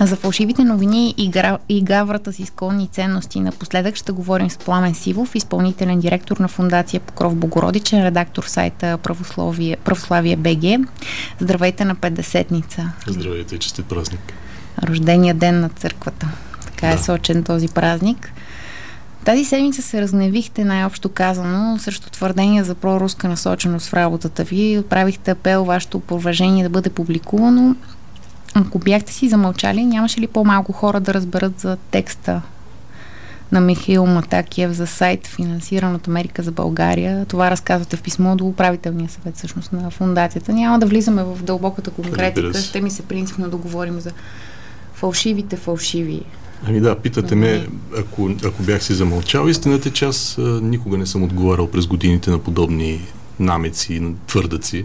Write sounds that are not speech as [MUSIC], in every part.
За фалшивите новини и, гра... и гаврата с изконни ценности напоследък ще говорим с Пламен Сивов, изпълнителен директор на Фундация Покров Богородичен, редактор в сайта Православие, Православие БГ. Здравейте на 50-ница. Здравейте, честит празник. Рождения ден на църквата. Така е да. е сочен този празник. Тази седмица се разневихте най-общо казано срещу твърдения за проруска насоченост в работата ви. Отправихте апел вашето поважение да бъде публикувано. Ако бяхте си замълчали, нямаше ли по-малко хора да разберат за текста на Михаил Матакиев за сайт, финансиран от Америка за България. Това разказвате в писмо до управителния съвет всъщност на фундацията. Няма да влизаме в дълбоката конкретика. Ще ми се принципно да говорим за фалшивите фалшиви Ами да, питате ме, ако, ако бях си замълчал, истината е, че аз никога не съм отговарял през годините на подобни намеци, на твърдъци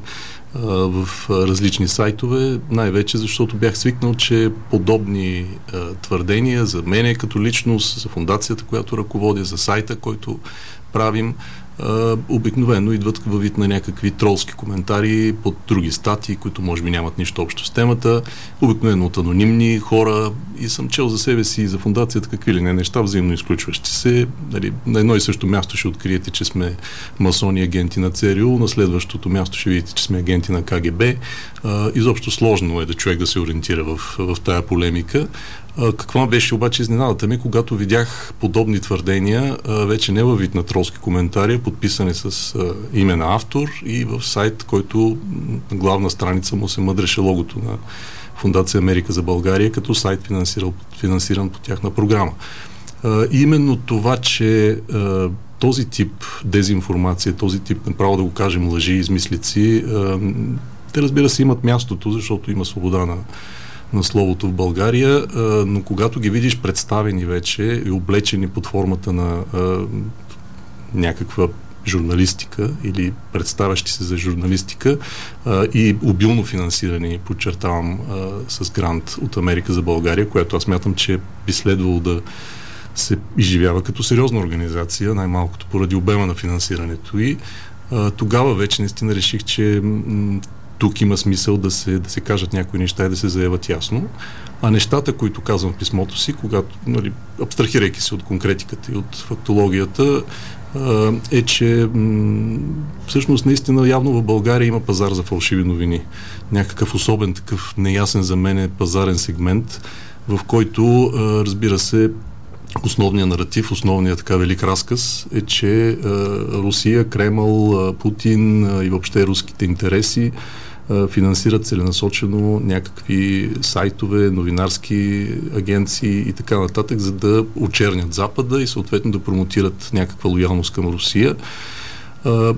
в различни сайтове, най-вече защото бях свикнал, че подобни твърдения за мене като личност, за фундацията, която ръководя, за сайта, който правим, обикновено идват във вид на някакви тролски коментари под други статии, които може би нямат нищо общо с темата, обикновено от анонимни хора и съм чел за себе си и за фундацията какви ли не неща, взаимно изключващи се. Нали, на едно и също място ще откриете, че сме масони агенти на ЦРУ, на следващото място ще видите, че сме агенти на КГБ. изобщо сложно е да човек да се ориентира в, в тая полемика. Каква беше обаче изненадата ми, когато видях подобни твърдения, вече не във вид на тролски коментари, подписани с име на автор и в сайт, който на главна страница му се мъдреше логото на Фундация Америка за България, като сайт финансиран по тяхна програма. Именно това, че този тип дезинформация, този тип, направо да го кажем, лъжи, измислици, те разбира се имат мястото, защото има свобода на на словото в България, но когато ги видиш представени вече и облечени под формата на някаква журналистика или представящи се за журналистика и обилно финансирани, подчертавам, с грант от Америка за България, която аз мятам, че би следвало да се изживява като сериозна организация, най-малкото поради обема на финансирането и тогава вече наистина реших, че тук има смисъл да се, да се кажат някои неща и да се заявят ясно. А нещата, които казвам в писмото си, когато, нали, абстрахирайки се от конкретиката и от фактологията, е, че всъщност наистина явно в България има пазар за фалшиви новини. Някакъв особен такъв неясен за мен е пазарен сегмент, в който, разбира се, основният наратив, основният така велик разказ е, че Русия, Кремъл, Путин и въобще руските интереси финансират целенасочено някакви сайтове, новинарски агенции и така нататък, за да очернят Запада и съответно да промотират някаква лоялност към Русия.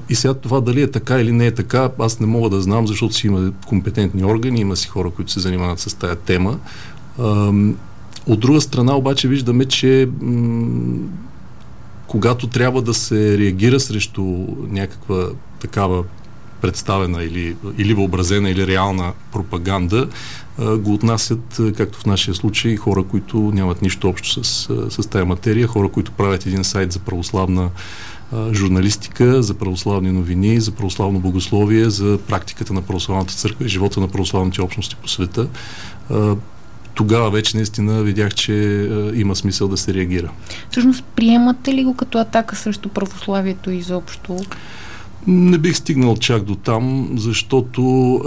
И сега това дали е така или не е така, аз не мога да знам, защото си има компетентни органи, има си хора, които се занимават с тая тема. От друга страна обаче виждаме, че когато трябва да се реагира срещу някаква такава представена или, или въобразена или реална пропаганда, го отнасят, както в нашия случай, хора, които нямат нищо общо с, с тая материя, хора, които правят един сайт за православна журналистика, за православни новини, за православно богословие, за практиката на православната църква и живота на православните общности по света. Тогава вече наистина видях, че има смисъл да се реагира. Всъщност, приемате ли го като атака срещу православието изобщо? Не бих стигнал чак до там, защото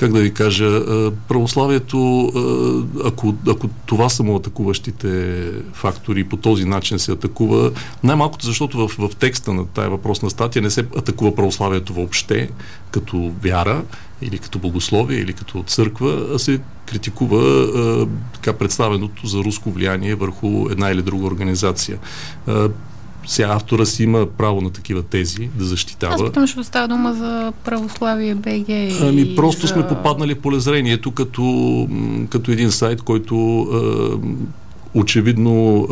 как да ви кажа, православието, ако, ако това са му атакуващите фактори по този начин се атакува, най-малкото защото в, в текста на тая въпросна статия не се атакува православието въобще, като вяра или като богословие, или като църква, а се критикува така представеното за руско влияние върху една или друга организация. Сега автора си има право на такива тези да защитава. Аз питам, защото става дума за православие БГ. Ами просто за... сме попаднали в полезрението като, като един сайт, който Очевидно,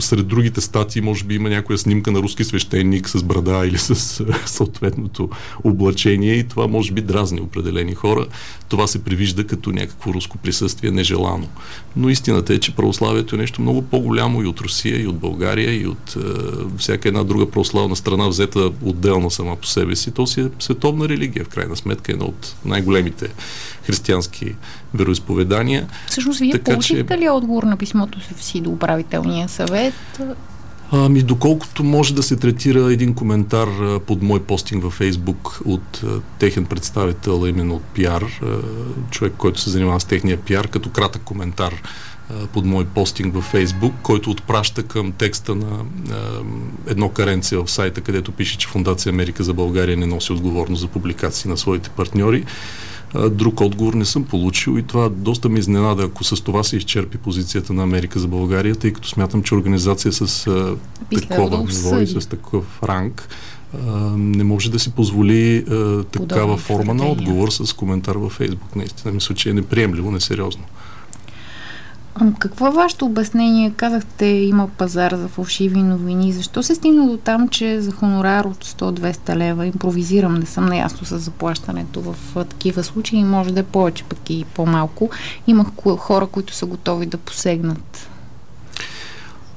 сред другите статии, може би има някоя снимка на руски свещеник с брада или с съответното облачение и това може би дразни определени хора. Това се привижда като някакво руско присъствие нежелано. Но истината е, че православието е нещо много по-голямо и от Русия, и от България, и от е, всяка една друга православна страна, взета отделно сама по себе си. То си е световна религия, в крайна сметка, една от най-големите християнски вероисповедания. Всъщност, вие така, получихте че... ли отговор на писмото си до управителния съвет? Ами, доколкото може да се третира един коментар а, под мой постинг във Фейсбук от а, техен представител, именно от пиар, а, човек, който се занимава с техния пиар, като кратък коментар под мой постинг във Фейсбук, който отпраща към текста на едно каренце в сайта, където пише, че Фундация Америка за България не носи отговорност за публикации на своите партньори. А, друг отговор не съм получил и това доста ми изненада, ако с това се изчерпи позицията на Америка за България, тъй като смятам, че организация с а, такова ниво и с такъв ранг не може да си позволи а, такава форма на отговор с коментар във Фейсбук. Наистина мисля, че е неприемливо, несериозно. Какво е вашето обяснение? Казахте, има пазар за фалшиви новини. Защо се стигна до там, че за хонорар от 100-200 лева, импровизирам, не съм наясно с заплащането в такива случаи, може да е повече, пък и по-малко, имах хора, които са готови да посегнат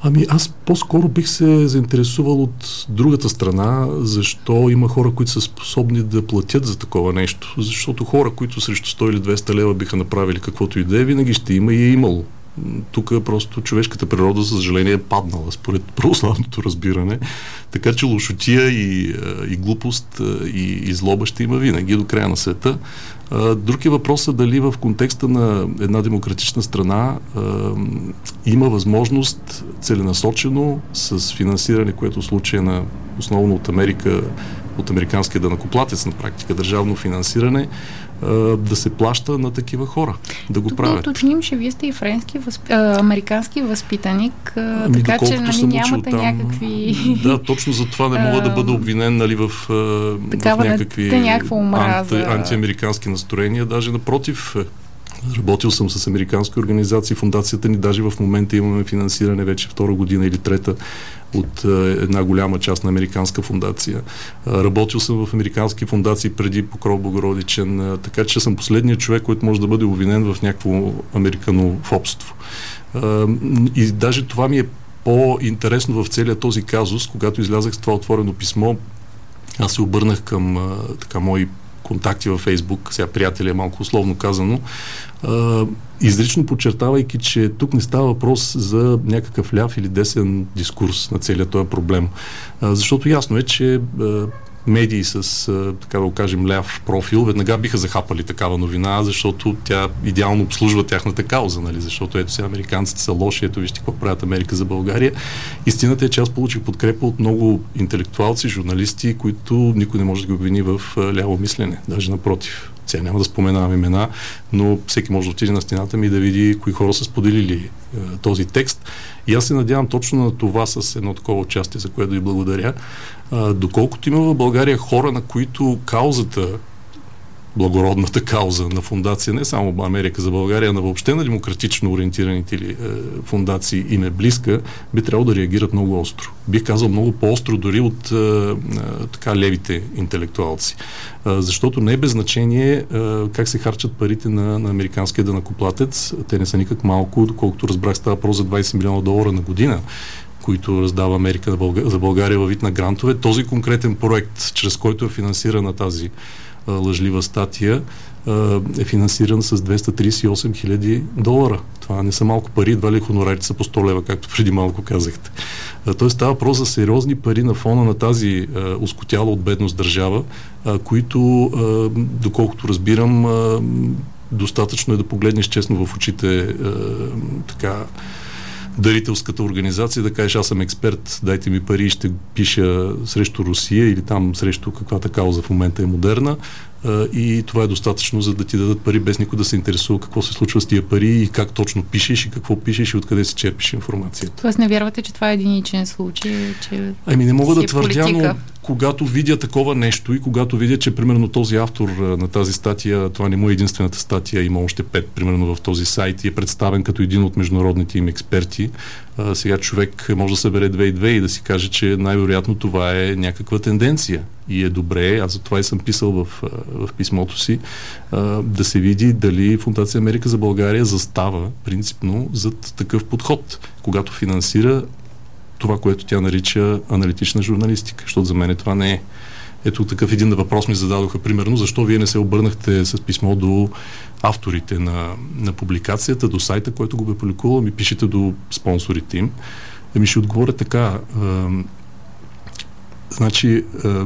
Ами аз по-скоро бих се заинтересувал от другата страна, защо има хора, които са способни да платят за такова нещо. Защото хора, които срещу 100 или 200 лева биха направили каквото и да е, винаги ще има и е имало тук просто човешката природа, за съжаление, е паднала според православното разбиране. Така че лошотия и, и глупост и, и злоба ще има винаги до края на света. Друг е въпросът дали в контекста на една демократична страна има възможност целенасочено с финансиране, което в случая на основно от Америка, от американския данакоплатец на практика, държавно финансиране, да се плаща на такива хора, да го Тук правят. Да уточним, че вие сте и френски, възп... а, американски възпитаник, а, ами, така че нали, нямате там, някакви... Да, точно за това не мога да [LAUGHS] бъда обвинен нали, в, в някакви анти, антиамерикански настроения, даже напротив, Работил съм с американски организации, фундацията ни даже в момента имаме финансиране вече втора година или трета от една голяма част на американска фундация. Работил съм в американски фундации преди Покров Богородичен, така че съм последният човек, който може да бъде обвинен в някакво американофобство. И даже това ми е по-интересно в целият този казус, когато излязах с това отворено писмо, аз се обърнах към така мои контакти във Фейсбук, сега приятели е малко условно казано, а, изрично подчертавайки, че тук не става въпрос за някакъв ляв или десен дискурс на целият този проблем. А, защото ясно е, че а, медии с, така да го кажем, ляв профил, веднага биха захапали такава новина, защото тя идеално обслужва тяхната кауза, нали? защото ето сега американците са лоши, ето вижте какво правят Америка за България. Истината е, че аз получих подкрепа от много интелектуалци, журналисти, които никой не може да ги обвини в ляво мислене, даже напротив. Сега няма да споменавам имена, но всеки може да отиде на стената ми и да види кои хора са споделили е, този текст. И аз се надявам точно на това с едно такова участие, за което ви благодаря. А, доколкото има в България хора, на които каузата благородната кауза на фундация, не само Америка за България, но въобще на демократично ориентираните ли, е, фундации им е близка, би трябвало да реагират много остро. Бих казал много по-остро дори от е, е, така левите интелектуалци. Е, защото не е без значение е, как се харчат парите на, на американския данакоплатец. Те не са никак малко, доколкото разбрах става про за 20 милиона долара на година които раздава Америка за България във вид на грантове. Този конкретен проект, чрез който е финансирана тази лъжлива статия е финансиран с 238 хиляди долара. Това не са малко пари, едва ли хонорарите са по 100 лева, както преди малко казахте. Тоест става въпрос за сериозни пари на фона на тази а, ускотяла от бедност държава, а, които, а, доколкото разбирам, а, достатъчно е да погледнеш честно в очите а, така дарителската организация, да кажеш аз съм експерт, дайте ми пари и ще пиша срещу Русия или там срещу каквата кауза в момента е модерна и това е достатъчно, за да ти дадат пари, без никой да се интересува какво се случва с тия пари и как точно пишеш и какво пишеш и откъде си черпиш информацията. Тоест не вярвате, че това е единичен случай? Че ами не мога да е твърдя, но когато видя такова нещо и когато видя, че примерно този автор на тази статия, това не му е единствената статия, има още пет, примерно в този сайт и е представен като един от международните им експерти, сега човек може да събере две и две и да си каже, че най-вероятно това е някаква тенденция. И е добре, аз за това и съм писал в, в писмото си, да се види дали Фундация Америка за България застава принципно зад такъв подход, когато финансира това, което тя нарича аналитична журналистика, защото за мен това не е. Ето такъв един въпрос ми зададоха, примерно, защо вие не се обърнахте с писмо до авторите на, на публикацията, до сайта, който го бе публикувал, ми пишете до спонсорите им. Ами ще отговоря така. А, значи, а,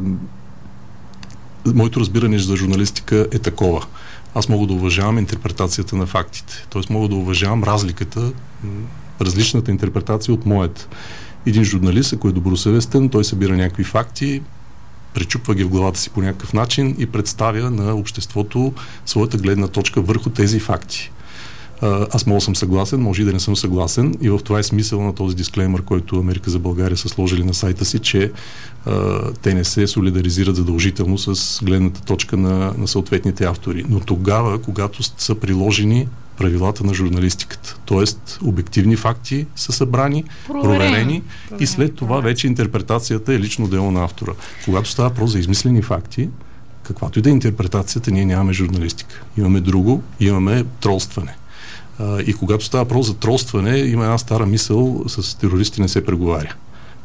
моето разбиране за журналистика е такова. Аз мога да уважавам интерпретацията на фактите. Тоест мога да уважавам разликата, различната интерпретация от моята. Един журналист, ако е добросъвестен, той събира някакви факти, пречупва ги в главата си по някакъв начин и представя на обществото своята гледна точка върху тези факти. Аз мога съм съгласен, може и да не съм съгласен и в това е смисъл на този дисклеймер, който Америка за България са сложили на сайта си, че а, те не се солидаризират задължително с гледната точка на, на съответните автори. Но тогава, когато са приложени правилата на журналистиката. Тоест, обективни факти са събрани, проверени, проверени и след това вече интерпретацията е лично дело на автора. Когато става про за измислени факти, каквато и да е интерпретацията, ние нямаме журналистика. Имаме друго, имаме тролстване. А, и когато става въпрос за тролстване, има една стара мисъл, с терористи не се преговаря.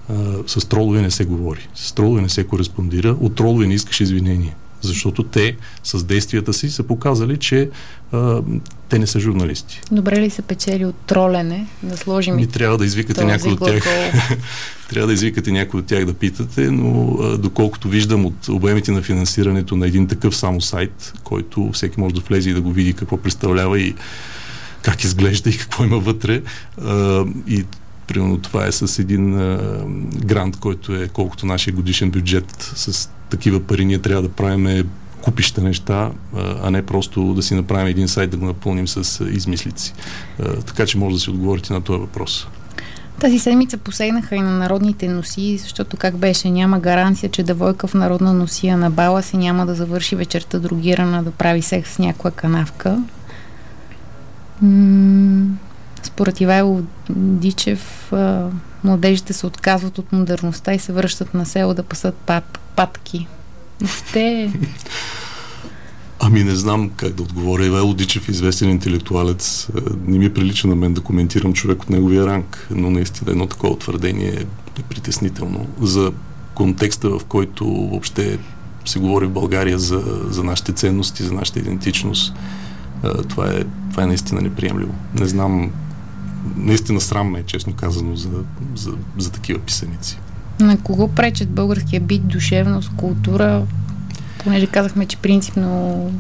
А, с тролове не се говори. С тролове не се кореспондира. От тролове не искаш извинение. Защото те с действията си са показали, че а, те не са журналисти. Добре ли се печели от тролене? Да сложим и трябва да извикате някой от тях. [LAUGHS] трябва да извикате някой от тях да питате, но а, доколкото виждам от обемите на финансирането на един такъв само сайт, който всеки може да влезе и да го види какво представлява и как изглежда и какво има вътре. А, и примерно това е с един а, грант, който е колкото нашия годишен бюджет. С такива пари ние трябва да правиме купища неща, а не просто да си направим един сайт да го напълним с измислици. Така че може да си отговорите на този въпрос. Тази седмица посегнаха и на народните носии, защото как беше, няма гаранция, че Давойка в народна носия на бала си няма да завърши вечерта другирана да прави секс с някоя канавка. Според Ивайло Дичев, младежите се отказват от модерността и се връщат на село да пасат пат, патки. Въобще... Ами не знам как да отговоря. Ивайло Дичев, известен интелектуалец, не ми прилича на мен да коментирам човек от неговия ранг, но наистина едно такова твърдение е притеснително. За контекста, в който въобще се говори в България за, за нашите ценности, за нашата идентичност, това е, това е наистина неприемливо. Не знам, наистина срам ме, честно казано, за, за, за такива писаници. На кого пречат българския бит, душевност, култура? Понеже казахме, че принципно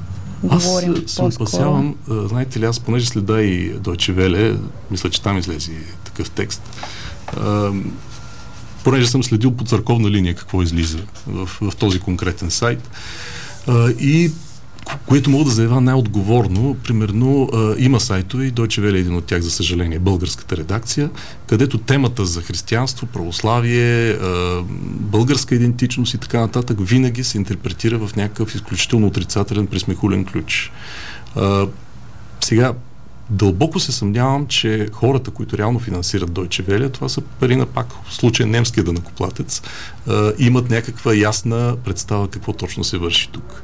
говорим Аз се опасявам, знаете ли, аз понеже следа и Deutsche Welle, мисля, че там излезе такъв текст, а, понеже съм следил по църковна линия какво излиза в, в този конкретен сайт, а, и което мога да заявя най-отговорно. Примерно а, има сайтове и Deutsche Welle е един от тях, за съжаление, българската редакция, където темата за християнство, православие, а, българска идентичност и така нататък винаги се интерпретира в някакъв изключително отрицателен, присмехулен ключ. А, сега, Дълбоко се съмнявам, че хората, които реално финансират Deutsche Welle, това са пари на пак в случая немския дънакоплатец, имат някаква ясна представа какво точно се върши тук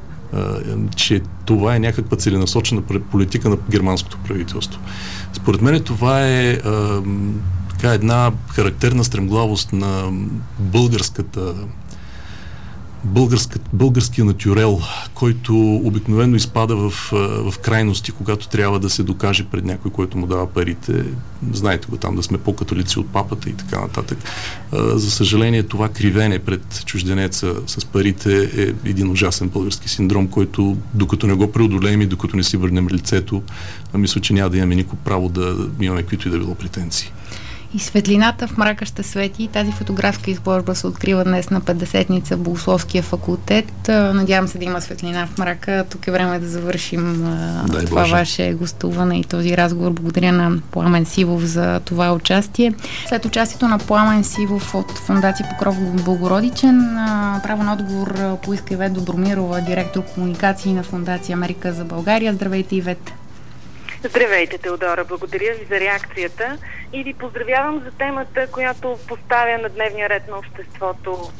че това е някаква целенасочена политика на германското правителство. Според мен това е така една характерна стремглавост на българската българска, българския натюрел, който обикновено изпада в, в крайности, когато трябва да се докаже пред някой, който му дава парите. Знаете го там, да сме по-католици от папата и така нататък. За съжаление, това кривене пред чужденеца с парите е един ужасен български синдром, който докато не го преодолеем и докато не си върнем лицето, мисля, че няма да имаме никакво право да имаме каквито и да било претенции. И светлината в мрака ще свети. Тази фотографска изложба се открива днес на 50-ница Богословския факултет. Надявам се да има светлина в мрака. Тук е време да завършим Дай това Боже. ваше гостуване и този разговор. Благодаря на Пламен Сивов за това участие. След участието на Пламен Сивов от Фундация Покров Благородичен, право на отговор поиска Ивет Добромирова, директор комуникации на Фундация Америка за България. Здравейте, Ивет! Здравейте, Теодора. Благодаря ви за реакцията и ви поздравявам за темата, която поставя на дневния ред на обществото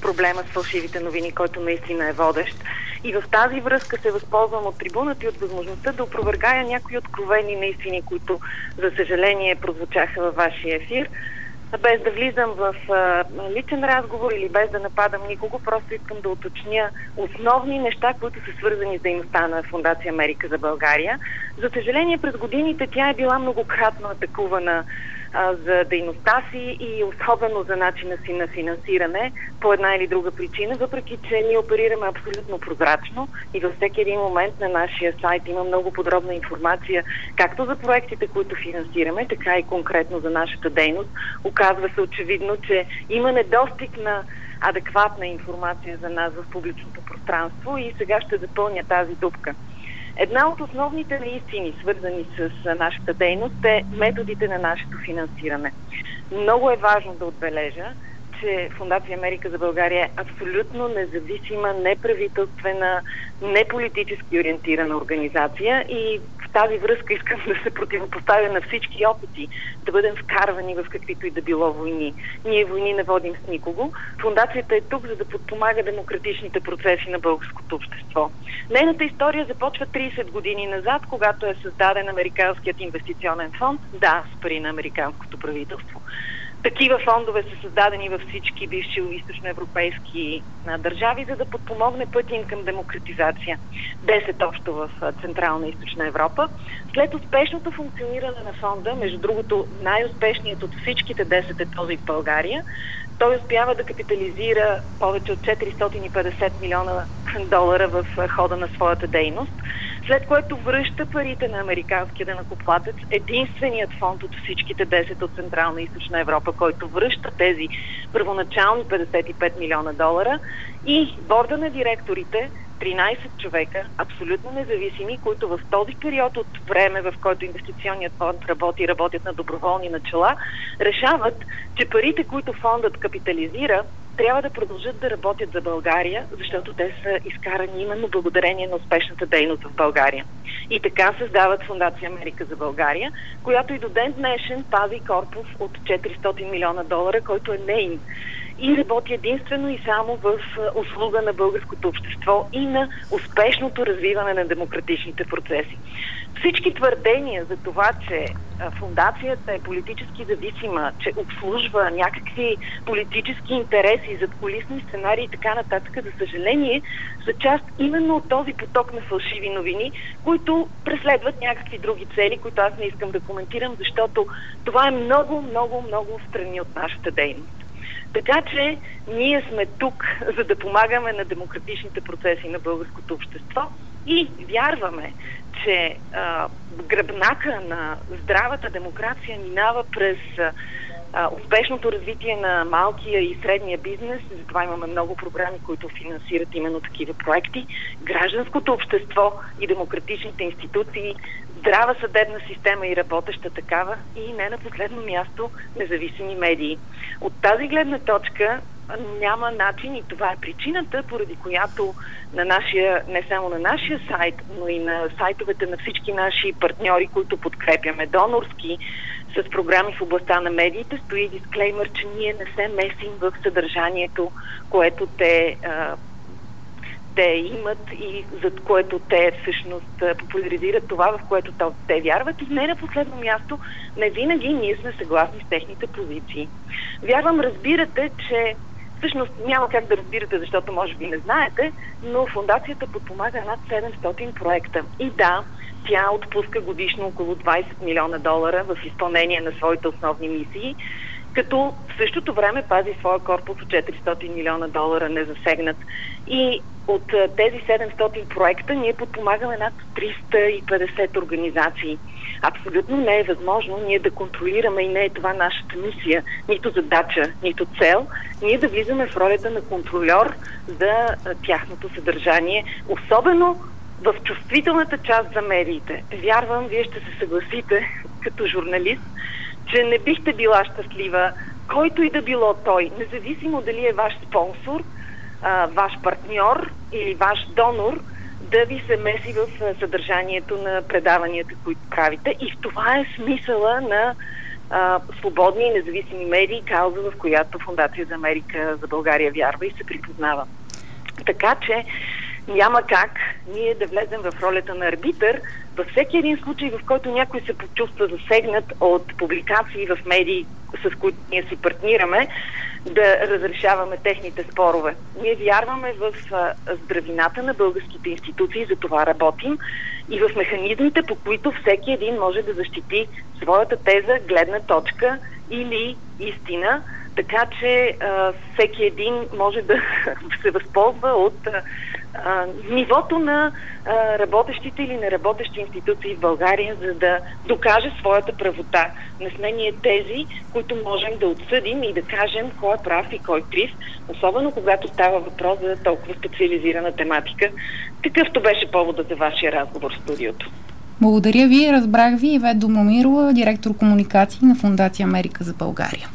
проблема с фалшивите новини, който наистина е водещ. И в тази връзка се възползвам от трибуната и от възможността да опровергая някои откровени неистини, които, за съжаление, прозвучаха във вашия ефир. Без да влизам в а, личен разговор или без да нападам никого, просто искам да уточня основни неща, които са свързани с дейността на Фундация Америка за България. За съжаление, през годините тя е била многократно атакувана за дейността си и особено за начина си на финансиране по една или друга причина, въпреки че ние оперираме абсолютно прозрачно и във всеки един момент на нашия сайт има много подробна информация, както за проектите, които финансираме, така и конкретно за нашата дейност. Оказва се очевидно, че има недостиг на адекватна информация за нас в публичното пространство и сега ще запълня тази дупка. Една от основните наистини, свързани с нашата дейност, е методите на нашето финансиране. Много е важно да отбележа, че Фундация Америка за България е абсолютно независима, неправителствена, неполитически ориентирана организация и тази връзка искам да се противопоставя на всички опити да бъдем вкарвани в каквито и да било войни. Ние войни не водим с никого. Фундацията е тук, за да подпомага демократичните процеси на българското общество. Нейната история започва 30 години назад, когато е създаден Американският инвестиционен фонд, да, с на американското правителство. Такива фондове са създадени във всички бивши източноевропейски държави, за да подпомогне пътя им към демократизация. Десет общо в Централна и Източна Европа. След успешното функциониране на фонда, между другото най-успешният от всичките 10 е този в България, той успява да капитализира повече от 450 милиона долара в хода на своята дейност след което връща парите на американския денакоплатец, единственият фонд от всичките 10 от Централна и Източна Европа, който връща тези първоначални 55 милиона долара и борда на директорите 13 човека, абсолютно независими, които в този период от време, в който инвестиционният фонд работи, работят на доброволни начала, решават, че парите, които фондът капитализира, трябва да продължат да работят за България, защото те са изкарани именно благодарение на успешната дейност в България. И така създават Фундация Америка за България, която и до ден днешен пази корпус от 400 милиона долара, който е нейн и работи единствено и само в услуга на българското общество и на успешното развиване на демократичните процеси. Всички твърдения за това, че фундацията е политически зависима, че обслужва някакви политически интереси, зад колисни сценарии и така нататък, за съжаление, са част именно от този поток на фалшиви новини, които преследват някакви други цели, които аз не искам да коментирам, защото това е много, много, много страни от нашата дейност. Така че ние сме тук, за да помагаме на демократичните процеси на българското общество и вярваме, че а, гръбнака на здравата демокрация минава през а, успешното развитие на малкия и средния бизнес. Затова имаме много програми, които финансират именно такива проекти. Гражданското общество и демократичните институции, здрава съдебна система и работеща такава и не на последно място независими медии. От тази гледна точка няма начин и това е причината, поради която на нашия, не само на нашия сайт, но и на сайтовете на всички наши партньори, които подкрепяме донорски, с програми в областта на медиите, стои дисклеймер, че ние не се месим в съдържанието, което те те имат и за което те всъщност популяризират това, в което те вярват и не на последно място, не винаги ние сме съгласни с техните позиции. Вярвам, разбирате, че всъщност няма как да разбирате, защото може би не знаете, но фундацията подпомага над 700 проекта. И да, тя отпуска годишно около 20 милиона долара в изпълнение на своите основни мисии, като в същото време пази своя корпус от 400 милиона долара незасегнат. И от тези 700 проекта ние подпомагаме над 350 организации. Абсолютно не е възможно ние да контролираме и не е това нашата мисия, нито задача, нито цел, ние да влизаме в ролята на контролер за тяхното съдържание, особено в чувствителната част за медиите. Вярвам, вие ще се съгласите като журналист, че не бихте била щастлива, който и да било той, независимо дали е ваш спонсор, ваш партньор или ваш донор, да ви се меси в съдържанието на предаванията, които правите. И в това е смисъла на свободни и независими медии, кауза, в която Фундация за Америка за България вярва и се припознава. Така че няма как ние да влезем в ролята на арбитър във всеки един случай, в който някой се почувства засегнат от публикации в медии, с които ние си партнираме, да разрешаваме техните спорове. Ние вярваме в здравината на българските институции, за това работим и в механизмите, по които всеки един може да защити своята теза, гледна точка или истина, така че а, всеки един може да [LAUGHS] се възползва от а, нивото на а, работещите или неработещи институции в България, за да докаже своята правота. Не сме ние тези, които можем да отсъдим и да кажем кой е прав и кой е крив, особено когато става въпрос за толкова специализирана тематика. Какъвто беше повода за вашия разговор в студиото. Благодаря ви. Разбрах ви Ивет Домомирова, директор комуникации на Фундация Америка за България.